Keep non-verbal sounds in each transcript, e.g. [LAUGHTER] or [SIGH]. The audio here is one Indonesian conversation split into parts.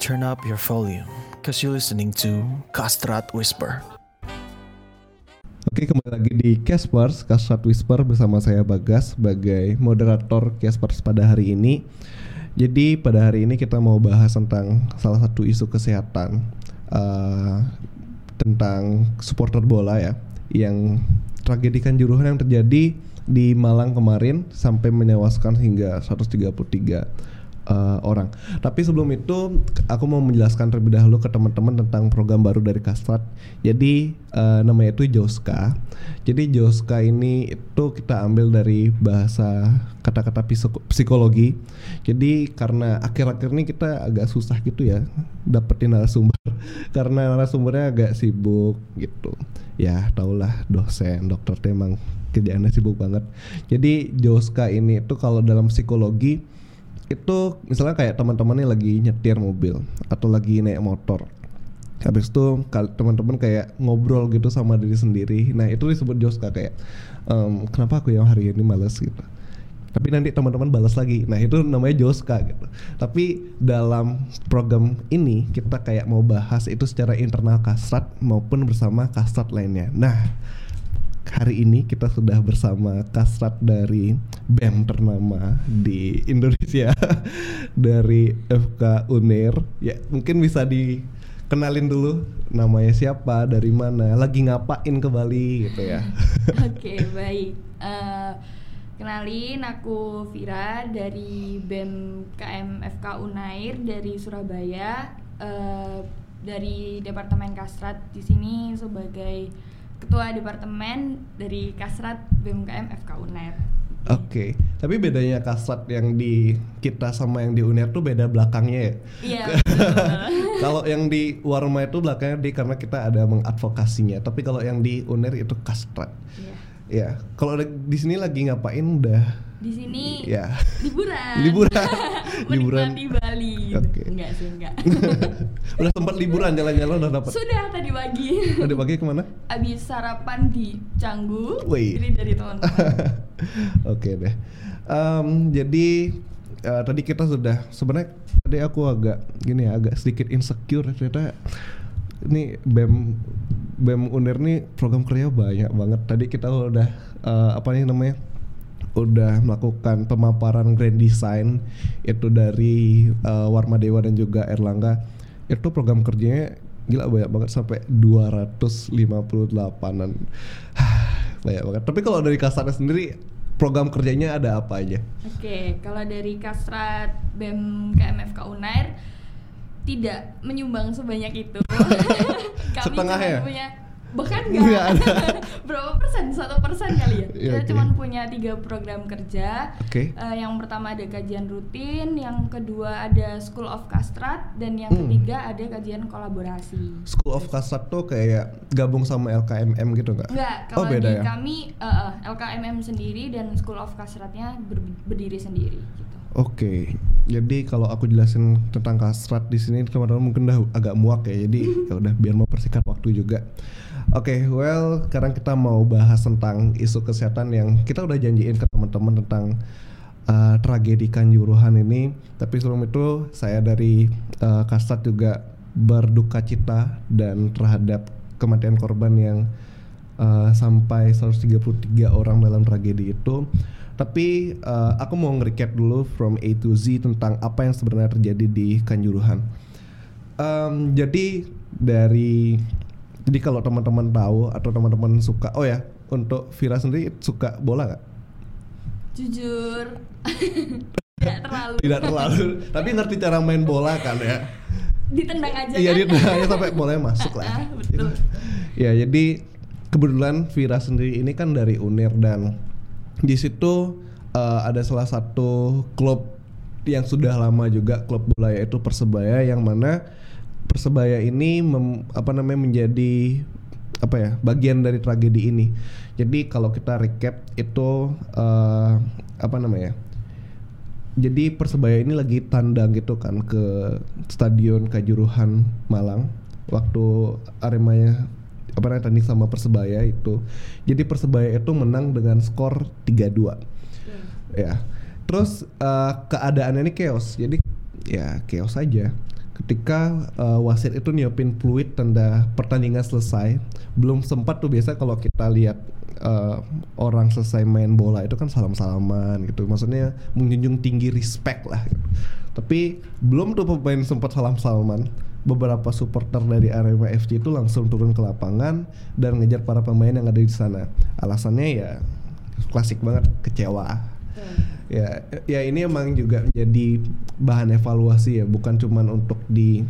turn up your volume, cause you're listening to Kastrat Whisper. Oke kembali lagi di Caspers, Kastrat Whisper bersama saya Bagas sebagai moderator Caspers pada hari ini. Jadi pada hari ini kita mau bahas tentang salah satu isu kesehatan uh, tentang supporter bola ya, yang tragedikan juruhan yang terjadi di Malang kemarin sampai menewaskan hingga 133 uh, orang. Tapi sebelum itu aku mau menjelaskan terlebih dahulu ke teman-teman tentang program baru dari Kastrat. Jadi uh, namanya itu Joska. Jadi Joska ini itu kita ambil dari bahasa kata-kata psikologi. Jadi karena akhir-akhir ini kita agak susah gitu ya dapetin narasumber [LAUGHS] karena narasumbernya agak sibuk gitu. Ya taulah dosen, dokter emang kerjaannya sibuk banget. Jadi Joska ini itu kalau dalam psikologi itu misalnya kayak teman-teman yang lagi nyetir mobil atau lagi naik motor. Habis itu teman-teman kayak ngobrol gitu sama diri sendiri. Nah, itu disebut Joska kayak um, kenapa aku yang hari ini males gitu. Tapi nanti teman-teman balas lagi. Nah, itu namanya Joska gitu. Tapi dalam program ini kita kayak mau bahas itu secara internal kasrat maupun bersama kasrat lainnya. Nah, hari ini kita sudah bersama kasrat dari BEM ternama di Indonesia [LAUGHS] dari FK Uner. Ya, mungkin bisa dikenalin dulu namanya siapa, dari mana, lagi ngapain ke Bali gitu ya. [LAUGHS] [LAUGHS] Oke, okay, baik. Uh, kenalin aku Vira dari BEM KM FK Unair dari Surabaya. Uh, dari Departemen Kasrat di sini sebagai ketua departemen dari Kasrat BMKM FK UNER. Oke, okay. tapi bedanya kasrat yang di kita sama yang di UNER tuh beda belakangnya ya. Iya. [LAUGHS] kalau yang di Warma itu belakangnya di karena kita ada mengadvokasinya, tapi kalau yang di UNER itu kasrat. Iya. Ya, kalau di sini lagi ngapain udah di sini ya. liburan [LAUGHS] liburan [LAUGHS] liburan. Di Bali. Okay. enggak sih enggak. [LAUGHS] Udah sempat liburan jalan-jalan udah dapat? Sudah tadi pagi. Tadi pagi ke mana? Habis sarapan di Canggu. Wih. jadi dari teman-teman. [LAUGHS] Oke okay deh. Um, jadi uh, tadi kita sudah sebenarnya tadi aku agak gini ya agak sedikit insecure ternyata. Ini BEM BEM Uner nih program kerja banyak banget. Tadi kita udah uh, apa nih namanya udah melakukan pemaparan grand design itu dari uh, Warma Dewa dan juga Erlangga itu program kerjanya gila banyak banget sampai 258an [SIGHS] banyak banget tapi kalau dari kasarnya sendiri program kerjanya ada apa aja? Oke, okay, kalau dari Kasrat BEM KMFK Unair tidak menyumbang sebanyak itu. [LAUGHS] Kami Setengah ya? punya bahkan nggak ada [LAUGHS] berapa persen satu persen kali ya, ya kita okay. cuma punya tiga program kerja okay. uh, yang pertama ada kajian rutin yang kedua ada school of castrat dan yang hmm. ketiga ada kajian kolaborasi school of castrat tuh kayak gabung sama LKMM gitu nggak nggak oh, kalau oh, di ya? kami uh, uh, LKMM sendiri dan school of castratnya ber berdiri sendiri gitu Oke, okay. jadi kalau aku jelasin tentang kasrat di sini teman-teman mungkin udah agak muak ya, jadi [LAUGHS] ya udah biar mau persingkat waktu juga. Oke, okay, well sekarang kita mau bahas tentang isu kesehatan yang kita udah janjiin ke teman-teman tentang uh, tragedi kanjuruhan ini. Tapi sebelum itu saya dari uh, Kasat juga berduka cita dan terhadap kematian korban yang uh, sampai 133 orang dalam tragedi itu. Tapi uh, aku mau nge-recap dulu from A to Z tentang apa yang sebenarnya terjadi di Kanjuruhan. Um, jadi dari jadi kalau teman-teman tahu atau teman-teman suka, oh ya, untuk Vira sendiri suka bola nggak? Jujur, [LAUGHS] tidak terlalu. Tidak terlalu, tapi ngerti cara main bola kan ya? Ditendang aja. Iya, kan? ditendang aja sampai bolanya [LAUGHS] masuk lah. Ah, betul. ya, jadi kebetulan Vira sendiri ini kan dari Unir dan di situ uh, ada salah satu klub yang sudah lama juga klub bola yaitu Persebaya yang mana Persebaya ini mem, apa namanya menjadi apa ya bagian dari tragedi ini. Jadi kalau kita recap itu uh, apa namanya? Jadi Persebaya ini lagi tandang gitu kan ke Stadion Kajuruhan Malang waktu Aremanya apa namanya tanding sama Persebaya itu. Jadi Persebaya itu menang dengan skor 3-2. Hmm. Ya. Terus uh, keadaannya ini chaos. Jadi ya chaos aja ketika uh, wasit itu niupin fluid tanda pertandingan selesai belum sempat tuh biasa kalau kita lihat uh, orang selesai main bola itu kan salam-salaman gitu. Maksudnya menjunjung tinggi respect lah gitu. tapi belum tuh pemain sempat salam-salaman beberapa supporter dari Arema FC itu langsung turun ke lapangan dan ngejar para pemain yang ada di sana. Alasannya ya klasik banget kecewa ya ya ini emang juga menjadi bahan evaluasi ya bukan cuman untuk di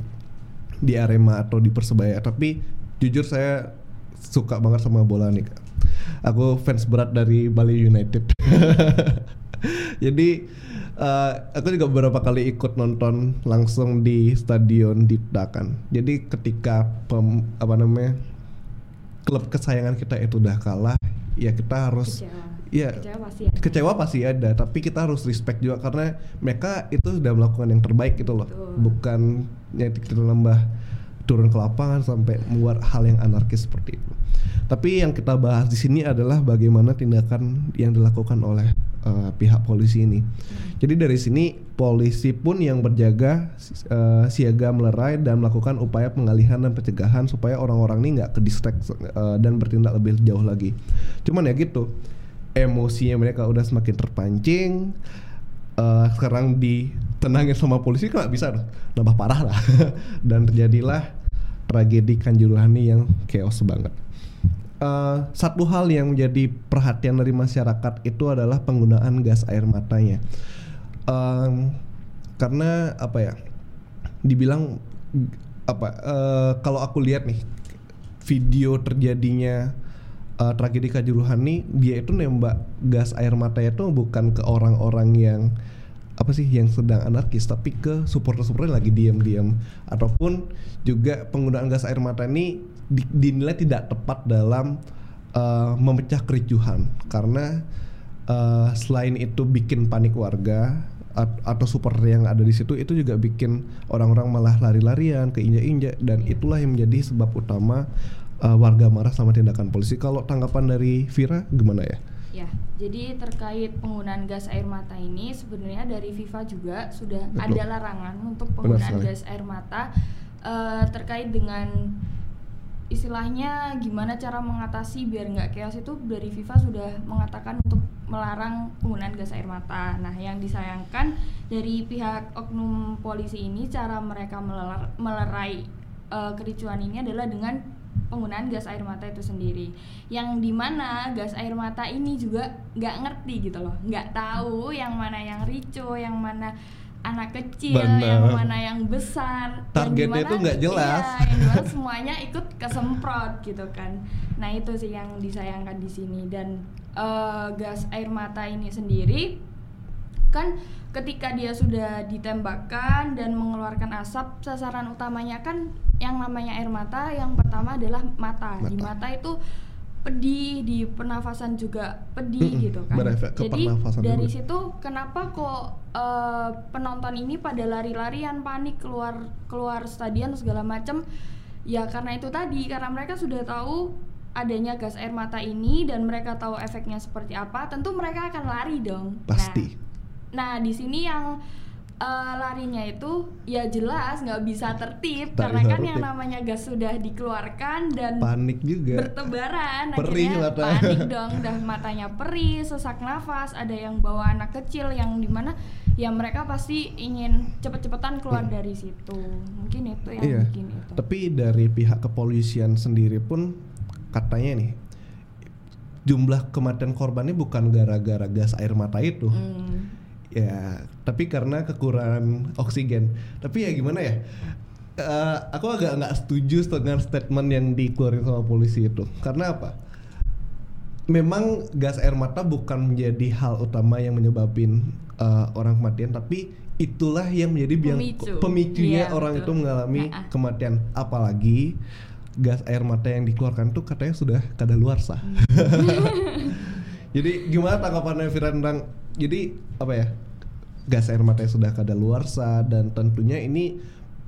di Arema atau di Persebaya tapi jujur saya suka banget sama bola nih Kak. aku fans berat dari Bali United [LAUGHS] jadi uh, aku juga beberapa kali ikut nonton langsung di stadion Dipta kan jadi ketika pem, apa namanya klub kesayangan kita itu udah kalah ya kita harus. Ya Kecewa pasti ada. kecewa pasti ada tapi kita harus respect juga karena mereka itu sudah melakukan yang terbaik gitu loh. Betul. bukan ya kita nambah turun ke lapangan sampai membuat hal yang anarkis seperti itu. Tapi yang kita bahas di sini adalah bagaimana tindakan yang dilakukan oleh uh, pihak polisi ini. Jadi dari sini polisi pun yang berjaga uh, siaga melerai dan melakukan upaya pengalihan dan pencegahan supaya orang-orang ini nggak ke distract uh, dan bertindak lebih jauh lagi. Cuman ya gitu emosinya mereka udah semakin terpancing eh, sekarang ditenangin sama polisi kan bisa? Nambah parah lah. [LAUGHS] Dan terjadilah tragedi Kanjuruhani yang chaos banget. Eh, satu hal yang menjadi perhatian dari masyarakat itu adalah penggunaan gas air matanya. Em, karena apa ya? Dibilang apa eh, kalau aku lihat nih video terjadinya uh, tragedi Kanjuruhani dia itu nembak gas air mata itu bukan ke orang-orang yang apa sih yang sedang anarkis tapi ke supporter-supporter lagi diam-diam. Ataupun juga penggunaan gas air mata ini di- dinilai tidak tepat dalam uh, memecah kericuhan. Karena uh, selain itu bikin panik warga at- atau supporter yang ada di situ itu juga bikin orang-orang malah lari-larian keinjak-injak dan itulah yang menjadi sebab utama uh, warga marah sama tindakan polisi. Kalau tanggapan dari Vira gimana ya? Ya, jadi terkait penggunaan gas air mata ini sebenarnya dari FIFA juga sudah Betul. ada larangan untuk Benar penggunaan sekali. gas air mata eh, terkait dengan istilahnya gimana cara mengatasi biar nggak chaos itu dari FIFA sudah mengatakan untuk melarang penggunaan gas air mata. Nah, yang disayangkan dari pihak oknum polisi ini cara mereka meler- melerai eh, kericuan ini adalah dengan penggunaan gas air mata itu sendiri yang di mana gas air mata ini juga nggak ngerti gitu loh nggak tahu yang mana yang rico yang mana anak kecil Benar. yang mana yang besar dan Targetnya tuh nggak jelas. iya, yang di mana semuanya ikut kesemprot gitu kan nah itu sih yang disayangkan di sini dan eh, gas air mata ini sendiri kan ketika dia sudah ditembakkan dan mengeluarkan asap sasaran utamanya kan yang namanya air mata yang pertama adalah mata, di Mata. mata itu pedih di pernafasan juga pedih Mm-mm, gitu kan berefek ke jadi dari juga. situ kenapa kok eh, penonton ini pada lari-larian panik keluar keluar stadion segala macam ya karena itu tadi karena mereka sudah tahu adanya gas air mata ini dan mereka tahu efeknya seperti apa tentu mereka akan lari dong Nah, Pasti. Nah, di sini yang eh, larinya itu ya jelas nggak bisa tertib Tak karena bisa kan yang namanya gas sudah dikeluarkan dan Panik juga. bertebaran Perih akhirnya mata. panik [LAUGHS] dong dah matanya perih sesak nafas ada yang bawa anak kecil yang di mana ya mereka pasti ingin cepet-cepetan keluar dari situ mungkin itu yang Hmm. Iya. bikin itu Tapi dari pihak kepolisian sendiri pun katanya nih jumlah kematian korbannya bukan gara-gara gas air mata itu. Hmm, Ya, tapi karena kekurangan oksigen. Tapi ya gimana ya? Eh, aku agak nggak setuju dengan statement yang dikeluarin sama polisi itu. Karena apa? Memang gas air mata bukan menjadi hal utama yang menyebabkan eh, orang kematian, tapi itulah yang menjadi biang Pemicu. pemicunya Iya, orang betul. itu mengalami Nah, ah. kematian. Apalagi gas air mata yang dikeluarkan tuh katanya sudah kadaluarsa. [LAUGHS] Jadi gimana tanggapannya Firan tentang jadi apa ya gas air mata yang sudah kadaluarsa dan tentunya ini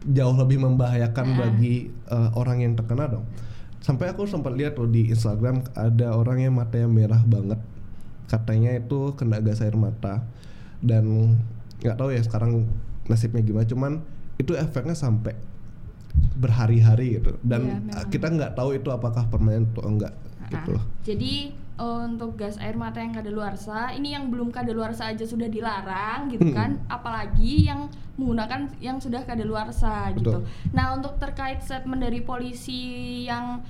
jauh lebih membahayakan Nah. bagi eh, orang yang terkena dong. Sampai aku sempat lihat loh di Instagram ada orang yang matanya merah banget, katanya itu kena gas air mata dan nggak tahu ya sekarang nasibnya gimana. Cuman itu efeknya sampai berhari-hari gitu dan memang. kita nggak tahu itu apakah permanen atau enggak gitu Nah, loh. Jadi eh, untuk gas air mata yang kadaluarsa, ini yang belum kadaluarsa aja sudah dilarang gitu Hmm. kan, apalagi yang menggunakan yang sudah kadaluarsa gitu. Betul. Nah untuk terkait statement dari polisi yang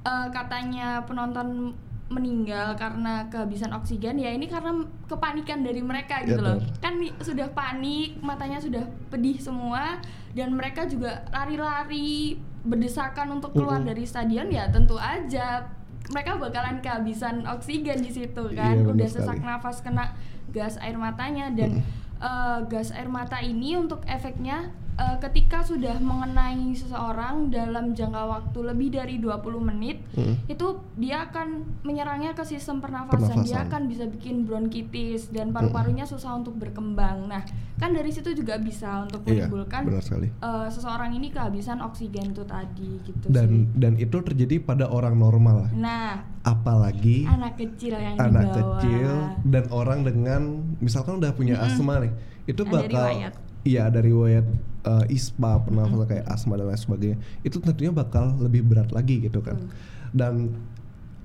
eh, katanya penonton meninggal karena kehabisan oksigen ya ini karena kepanikan dari mereka gitu Ya, loh betul. kan sudah panik matanya sudah pedih semua dan mereka juga lari-lari berdesakan untuk keluar Mm-mm. dari stadion ya tentu aja mereka bakalan kehabisan oksigen di situ kan Iya, udah sekali. sesak nafas kena gas air matanya dan eh, gas air mata ini untuk efeknya eh, ketika sudah mengenai seseorang dalam jangka waktu lebih dari 20 menit Mm. itu dia akan menyerangnya ke sistem pernafasan, dia Pernafasan. akan bisa bikin bronkitis dan paru-parunya susah untuk berkembang nah kan dari situ juga bisa untuk Iya, menimbulkan sekali. eh, seseorang ini kehabisan oksigen itu tadi gitu Dan sih dan itu terjadi pada orang normal, nah apalagi anak kecil yang anak dibawa kecil dan orang dengan misalkan udah punya Mm-mm. asma nih, itu Ada bakal riwayat. iya ada riwayat eh, ispa, pernafasan kayak asma dan lain sebagainya. Itu tentunya bakal lebih berat lagi gitu kan. Betul. Dan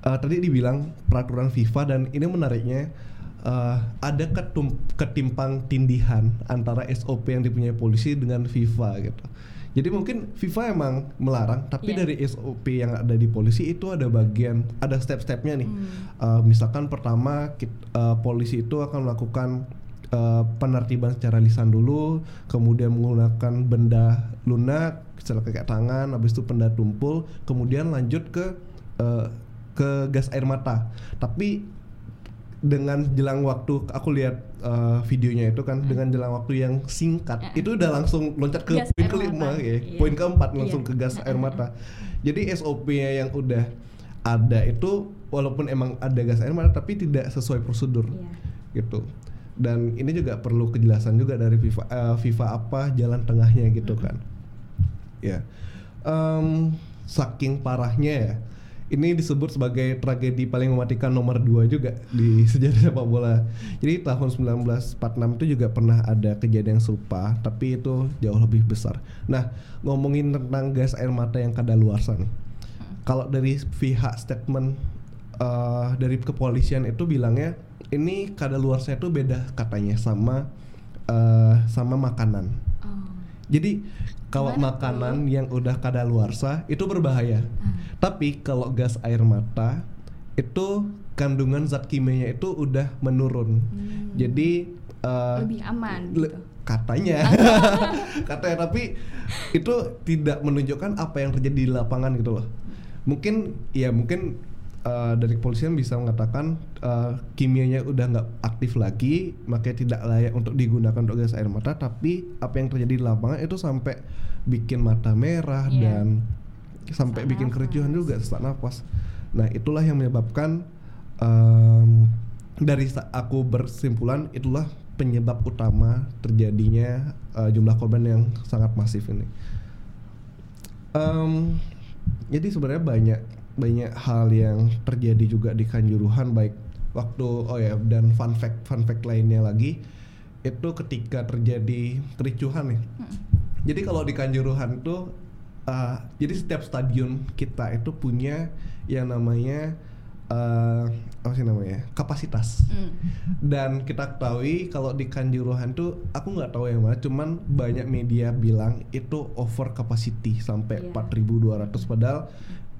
eh, tadi dibilang peraturan FIFA dan ini menariknya eh, ada ketum- ketimpang tindihan antara SOP yang dipunyai polisi dengan FIFA gitu. Jadi mungkin FIFA emang melarang, tapi Iya. dari SOP yang ada di polisi itu ada bagian, ada step-stepnya nih. Hmm. Uh, misalkan pertama kit- uh, polisi itu akan melakukan uh, penertiban secara lisan dulu, kemudian menggunakan benda lunak, misalnya kayak tangan, habis itu benda tumpul, kemudian lanjut ke uh, ke gas air mata. Tapi dengan jelang waktu aku lihat uh, videonya itu kan dengan jelang waktu yang singkat Eh. itu udah langsung loncat ke Gas poin kelima ya, Iya. poin keempat langsung Iya. ke gas air mata. Jadi SOP-nya yang udah ada itu walaupun emang ada gas air mata tapi tidak sesuai prosedur Iya. gitu. Dan ini juga perlu kejelasan juga dari FIFA eh, FIFA apa jalan tengahnya gitu kan. Ya. Em, saking parahnya ya. Ini disebut sebagai tragedi paling mematikan nomor 2 juga di [LAUGHS] sejarah sepak bola. Jadi tahun 1946 itu juga pernah ada kejadian serupa, tapi itu jauh lebih besar. Nah, ngomongin tentang gas air mata yang kadaluarsa nih. Kalau dari pihak statement eh, dari kepolisian itu bilangnya ini kadaluarsa itu beda katanya sama eh, sama makanan. Oh. Jadi kalau Gimana makanan yang udah kadaluarsa itu berbahaya. Ah. Tapi kalau gas air mata itu kandungan zat kimianya itu udah menurun. Hmm. Jadi eh, lebih aman le- gitu. katanya [LAUGHS] katanya tapi itu tidak menunjukkan apa yang terjadi di lapangan gitu loh. Mungkin ya mungkin eh, dari kepolisian bisa mengatakan eh, kimianya udah nggak aktif lagi, makanya tidak layak untuk digunakan untuk gas air mata. Tapi apa yang terjadi di lapangan itu sampai bikin mata merah Iya. dan sampai bikin nafas. kericuhan juga sesak nafas. Nah itulah yang menyebabkan em, dari aku bersimpulan itulah penyebab utama terjadinya eh, jumlah korban yang sangat masif ini. Em, jadi sebenarnya banyak banyak hal yang terjadi juga di Kanjuruhan baik waktu oh ya dan fun fact fun fact lainnya lagi itu ketika terjadi kericuhan nih. Jadi kalau di Kanjuruhan tuh uh, jadi setiap stadion kita itu punya yang namanya uh, apa sih namanya kapasitas. Hmm. Dan kita ketahui kalau di Kanjuruhan tuh aku nggak tahu yang mana, cuman banyak media bilang itu over capacity sampai Iya. 4.200 padahal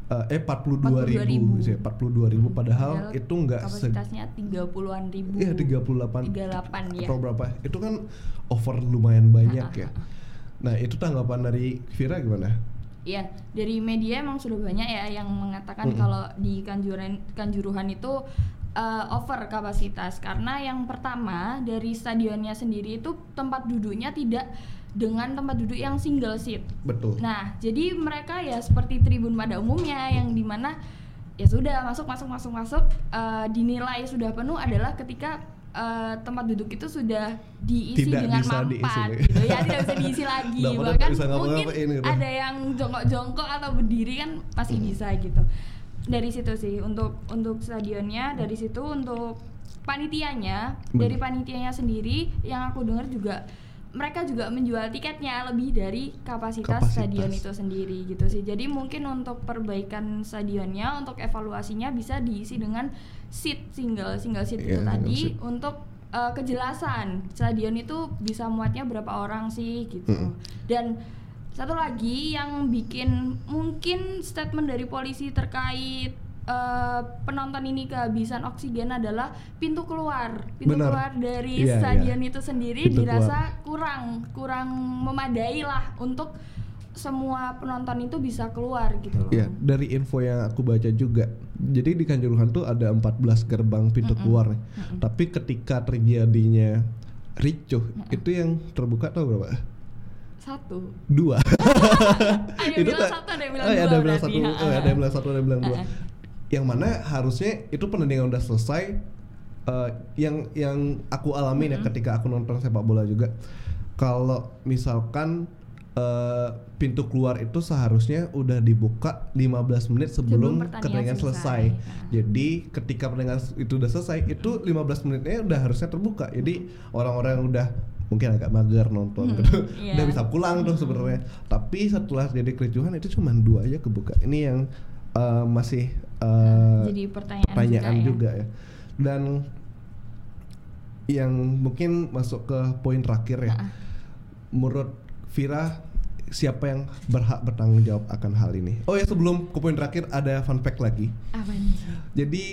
eh, eh 42.000 sih 42.000 padahal itu nggak se kapasitasnya 30-an ribu. Iya 38 38 ya. atau berapa? Itu kan over lumayan banyak ya. Nah itu tanggapan dari Vira gimana? Iya, dari media emang sudah banyak ya yang mengatakan Mm-mm. kalau di Kanjuruhan Kanjuruhan itu uh, over kapasitas karena yang pertama dari stadionnya sendiri itu tempat duduknya tidak dengan tempat duduk yang single seat. Betul. Nah, jadi mereka ya seperti tribun pada umumnya yang di mana ya sudah masuk masuk masuk masuk eh, dinilai sudah penuh adalah ketika eh, tempat duduk itu sudah diisi Tidak dengan bisa diisi mampat lagi. gitu ya tidak bisa diisi [LAUGHS] lagi bahkan bisa mungkin gitu. ada yang jongkok-jongkok atau berdiri kan masih bisa gitu dari situ sih untuk untuk stadionnya dari situ untuk panitianya Bener. dari panitianya sendiri yang aku dengar juga mereka juga menjual tiketnya lebih dari kapasitas, Kapasitas. stadion itu sendiri gitu sih. Jadi mungkin untuk perbaikan stadionnya, untuk evaluasinya bisa diisi dengan seat single single seat Iya, itu tadi seat. untuk uh, kejelasan stadion itu bisa muatnya berapa orang sih gitu. Mm-mm. Dan satu lagi yang bikin mungkin statement dari polisi terkait uh, penonton ini kehabisan oksigen adalah pintu keluar pintu Benar. keluar dari Iya, stadion iya. itu sendiri Pintu dirasa kurang kurang memadai lah untuk semua penonton itu bisa keluar gitu loh. Ya, dari info yang aku baca juga. Jadi di Kanjuruhan tuh ada 14 gerbang pintu keluar. nih. Tapi ketika terjadinya ricuh, itu yang terbuka tahu berapa? Satu. Dua. [LAUGHS] Ada yang bilang satu, ada yang bilang oh, iya, dua ada yang bilang berarti. satu, oh, ada yang bilang satu, ada yang bilang dua. Yang mana harusnya itu pertandingan udah selesai. eh, yang yang aku alami ya ketika aku nonton sepak bola juga. Kalau misalkan eh, pintu keluar itu seharusnya udah dibuka 15 menit sebelum, Sebelum pertandingan selesai. selesai. Jadi ketika pertandingan itu udah selesai, itu 15 menitnya udah harusnya terbuka. Jadi orang-orang yang udah mungkin agak mager nonton Hmm, gitu, iya. udah bisa pulang tuh sebenarnya. Tapi setelah jadi kericuhan itu cuma dua aja kebuka. Ini yang eh, masih eh, Jadi pertanyaan, pertanyaan juga, juga, ya. ya. Dan yang mungkin masuk ke poin terakhir ya. Ha-ha. Menurut Vira siapa yang berhak bertanggung jawab akan hal ini? Oh ya sebelum ke poin terakhir ada fun fact lagi. Apa nih? Jadi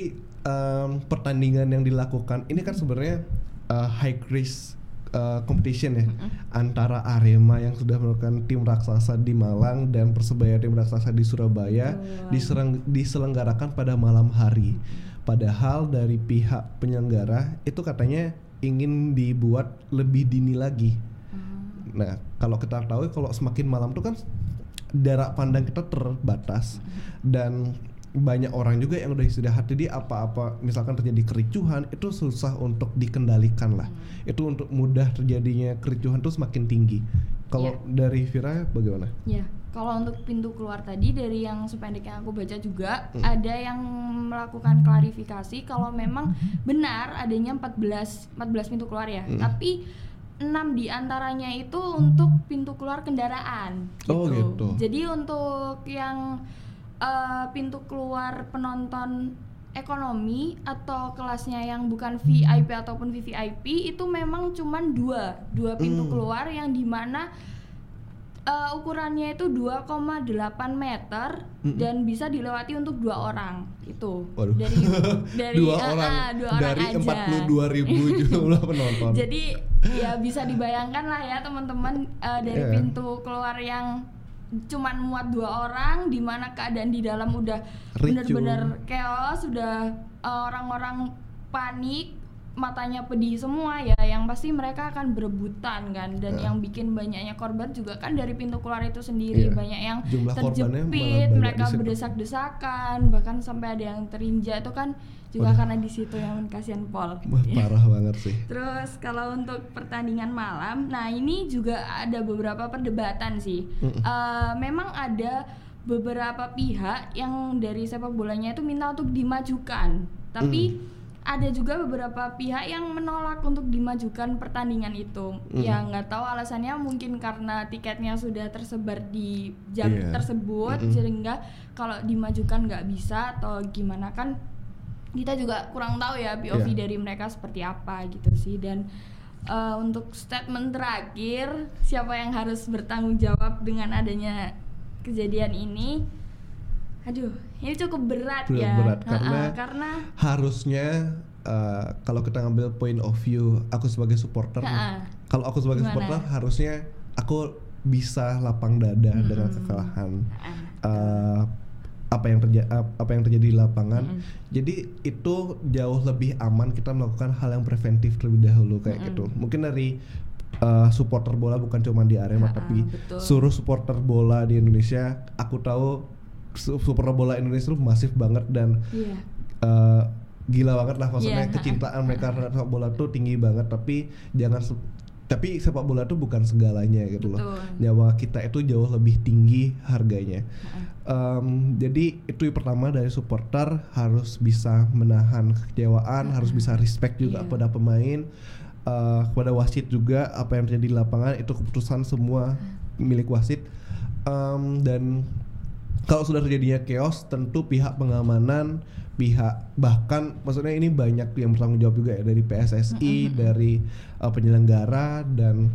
em, pertandingan yang dilakukan ini kan sebenarnya uh, high risk uh, competition ya antara Arema yang sudah melakukan tim raksasa di Malang dan Persebaya tim raksasa di Surabaya Betul. diserang- diselenggarakan pada malam hari. Padahal dari pihak penyelenggara itu katanya ingin dibuat lebih dini lagi. Hmm. Nah, kalau kita tahu kalau semakin malam tuh kan jarak pandang kita terbatas dan banyak orang juga yang udah istirahat jadi apa-apa misalkan terjadi kericuhan itu susah untuk dikendalikan lah. Itu untuk mudah terjadinya kericuhan tuh semakin tinggi. Kalau dari Vira bagaimana? Ya, kalau untuk pintu keluar tadi dari yang sependek yang aku baca juga Hmm. ada yang melakukan klarifikasi kalau memang benar adanya 14 14 pintu keluar ya. Hmm. Tapi 6 di antaranya itu untuk pintu keluar kendaraan Oh, gitu. Jadi untuk yang eh, pintu keluar penonton ekonomi atau kelasnya yang bukan VIP ataupun VVIP itu memang cuman dua dua pintu Hmm. keluar yang di mana eh, ukurannya itu 2,8 meter Mm-mm. dan bisa dilewati untuk dua orang itu Waduh. dari [LAUGHS] dari dua ah, orang ah, dua orang dari. 42 ribu [LAUGHS] jumlah penonton. Jadi ya bisa dibayangkan lah ya teman-teman eh, dari Iya. pintu keluar yang cuman muat dua orang, di mana keadaan di dalam udah Ricuh. bener-bener chaos, sudah eh, orang-orang panik, matanya pedih semua ya, yang pasti mereka akan berebutan kan, dan Nah. yang bikin banyaknya korban juga kan dari pintu keluar itu sendiri, Iya. banyak yang Jumlah terjepit, mereka berdesak-desakan, bahkan sampai ada yang terinjak itu kan juga karena di situ yang kasihan Pol. Wah, parah banget sih. Terus kalau untuk pertandingan malam, nah ini juga ada beberapa perdebatan sih. Mm-mm. Eh, memang ada beberapa pihak yang dari sepak bolanya itu minta untuk dimajukan, tapi ada juga beberapa pihak yang menolak untuk dimajukan pertandingan itu. Mm. Ya nggak tahu alasannya mungkin karena tiketnya sudah tersebar di jam Iya. tersebut, Mm-mm. sehingga kalau dimajukan nggak bisa atau gimana kan kita juga kurang tahu ya POV Iya. dari mereka seperti apa gitu sih dan eh, untuk statement terakhir siapa yang harus bertanggung jawab dengan adanya kejadian ini aduh ini cukup berat Cukup ya berat, karena- karena harusnya uh, kalau kita ngambil point of view aku sebagai supporter Ha-ha. kalau aku sebagai Gimana? supporter harusnya aku bisa lapang dada Mm-mm. dengan kekalahan uh, apa yang terjadi apa yang terjadi di lapangan Mm-mm. jadi itu jauh lebih aman kita melakukan hal yang preventif terlebih dahulu kayak Mm-mm. gitu mungkin dari uh, supporter bola bukan cuma di Arema Ha-ha, tapi betul. seluruh supporter bola di Indonesia aku tahu su- supporter bola Indonesia itu masif banget dan Iya. eh, gila banget lah maksudnya Iya, kecintaan mereka terhadap sepak bola tuh tinggi banget tapi jangan tapi sepak bola tuh bukan segalanya gitu loh. Betul. nyawa kita itu jauh lebih tinggi harganya. Em, jadi itu yang pertama dari supporter harus bisa menahan kekecewaan harus bisa respect juga Iya. pada pemain uh, kepada wasit juga apa yang terjadi di lapangan itu keputusan semua milik wasit. Um, dan kalau sudah terjadinya chaos tentu pihak pengamanan pihak bahkan maksudnya ini banyak yang bertanggung jawab juga ya dari PSSI dari uh, penyelenggara dan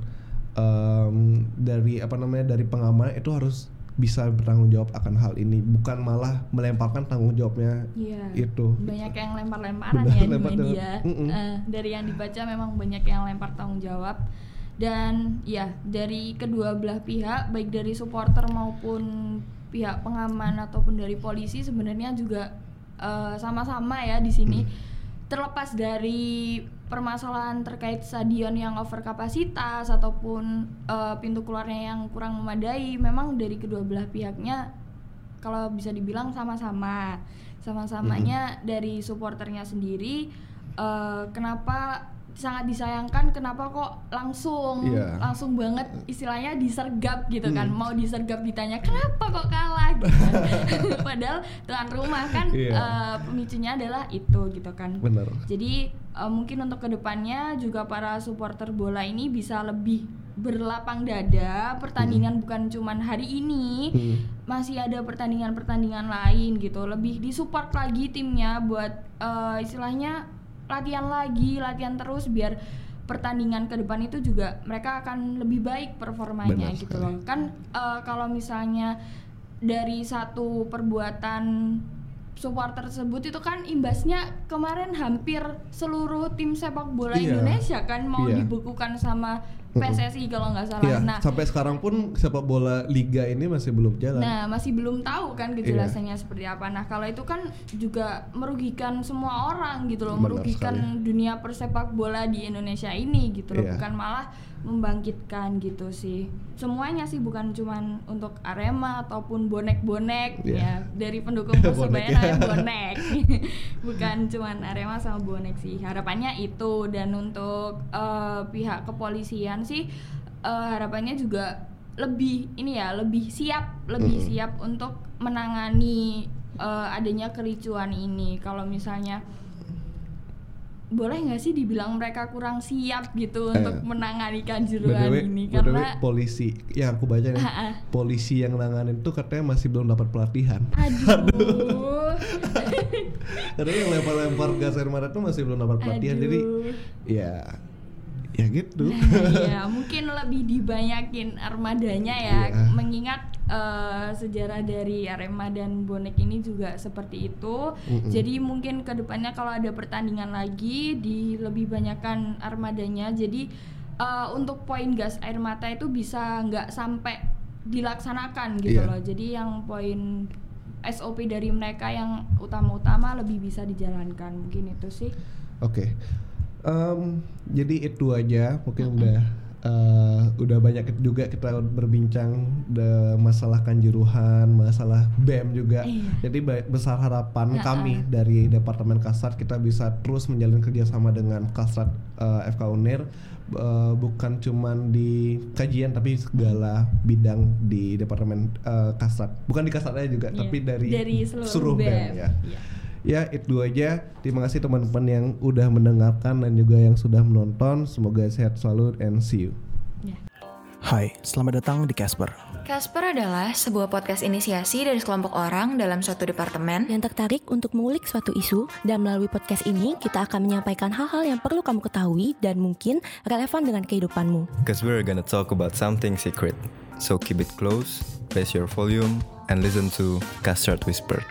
um, dari apa namanya dari pengamanan itu harus bisa bertanggung jawab akan hal ini bukan malah melemparkan tanggung jawabnya Iya. itu banyak yang lempar-lemparan ya di lempar media. dengan- Mm-mm. Eh, dari yang dibaca memang banyak yang lempar tanggung jawab dan ya dari kedua belah pihak baik dari supporter maupun pihak pengaman ataupun dari polisi sebenarnya juga eh, sama-sama ya di sini. Terlepas dari permasalahan terkait stadion yang over kapasitas ataupun eh, pintu keluarnya yang kurang memadai memang dari kedua belah pihaknya kalau bisa dibilang sama-sama. Sama-samanya dari supporternya sendiri eh, kenapa sangat disayangkan kenapa kok langsung Iya. langsung banget istilahnya disergap gitu kan Hmm. mau disergap ditanya kenapa kok kalah gitu [LAUGHS] padahal tuan rumah kan Iya. eh, pemicunya adalah itu gitu kan benar jadi eh, mungkin untuk ke depannya juga para supporter bola ini bisa lebih berlapang dada pertandingan bukan cuman hari ini Hmm. masih ada pertandingan-pertandingan lain gitu lebih disupport lagi timnya buat eh, istilahnya latihan lagi latihan terus biar pertandingan ke depan itu juga mereka akan lebih baik performanya Benar gitu sekali. loh kan eh, kalau misalnya dari satu perbuatan supporter tersebut itu kan imbasnya kemarin hampir seluruh tim sepak bola Iya. Indonesia kan mau Iya. dibukukan sama PSSI kalau nggak salah. Iya, Nah, sampai sekarang pun sepak bola liga ini masih belum jalan Nah, masih belum tahu kan Iya. kejelasannya seperti apa. Nah, kalau itu kan juga merugikan semua orang gitu loh, Benar merugikan sekali. dunia persepak bola di Indonesia ini gitu loh, Iya. bukan malah membangkitkan gitu sih. Semuanya sih bukan cuman untuk Arema ataupun bonek-bonek Iya. ya. Dari pendukung [LAUGHS] Bonek Persebaya ya. namanya [LAUGHS] bonek. [LAUGHS] bukan cuman Arema sama bonek sih. Harapannya itu dan untuk eh, pihak kepolisian sih eh, harapannya juga lebih ini ya lebih siap lebih Mm-mm. siap untuk menangani eh, adanya kericuan ini kalau misalnya boleh nggak sih dibilang mereka kurang siap gitu Eh, untuk menangani kanjuruhan ini karena polisi yang aku baca nih, [LAUGHS] ah. polisi yang nanganin itu katanya masih belum dapat pelatihan. aduh [LAUGHS] Karena yang lempar-lempar gas air mata itu masih belum dapat pelatihan. Jadi Aduh. ya ya gitu. Iya, mungkin lebih dibanyakin armadanya ya, [LAUGHS] Iya. mengingat eh, sejarah dari Arema dan bonek ini juga seperti itu. Mm-mm. Jadi mungkin ke depannya kalau ada pertandingan lagi di lebih banyakkan armadanya. Jadi eh, untuk poin gas air mata itu bisa nggak sampai dilaksanakan gitu Iya. loh. Jadi yang poin SOP dari mereka yang utama-utama lebih bisa dijalankan. Mungkin itu sih. Oke. Em, jadi itu aja mungkin udah eh, udah banyak juga kita berbincang de masalah kanjuruhan, masalah BEM juga. Iya. Jadi besar harapan Ha-ha. kami dari Departemen Kasat kita bisa terus menjalin kerjasama dengan Kasat eh, FK Unir eh, bukan cuman di kajian tapi segala bidang di Departemen eh, Kasat. Bukan di Kasat aja juga, Iya, tapi dari, dari seluruh BEM. ya. Iya. Ya, itu aja. Terima kasih teman-teman yang udah mendengarkan dan juga yang sudah menonton. Semoga sehat selalu and see you. Ya. Hai, selamat datang di Casper. Casper adalah sebuah podcast inisiasi dari sekelompok orang dalam suatu departemen yang tertarik untuk mengulik suatu isu dan melalui podcast ini kita akan menyampaikan hal-hal yang perlu kamu ketahui dan mungkin relevan dengan kehidupanmu. Because we're gonna talk about something secret. So keep it close, raise your volume, and listen to Custard Whisper.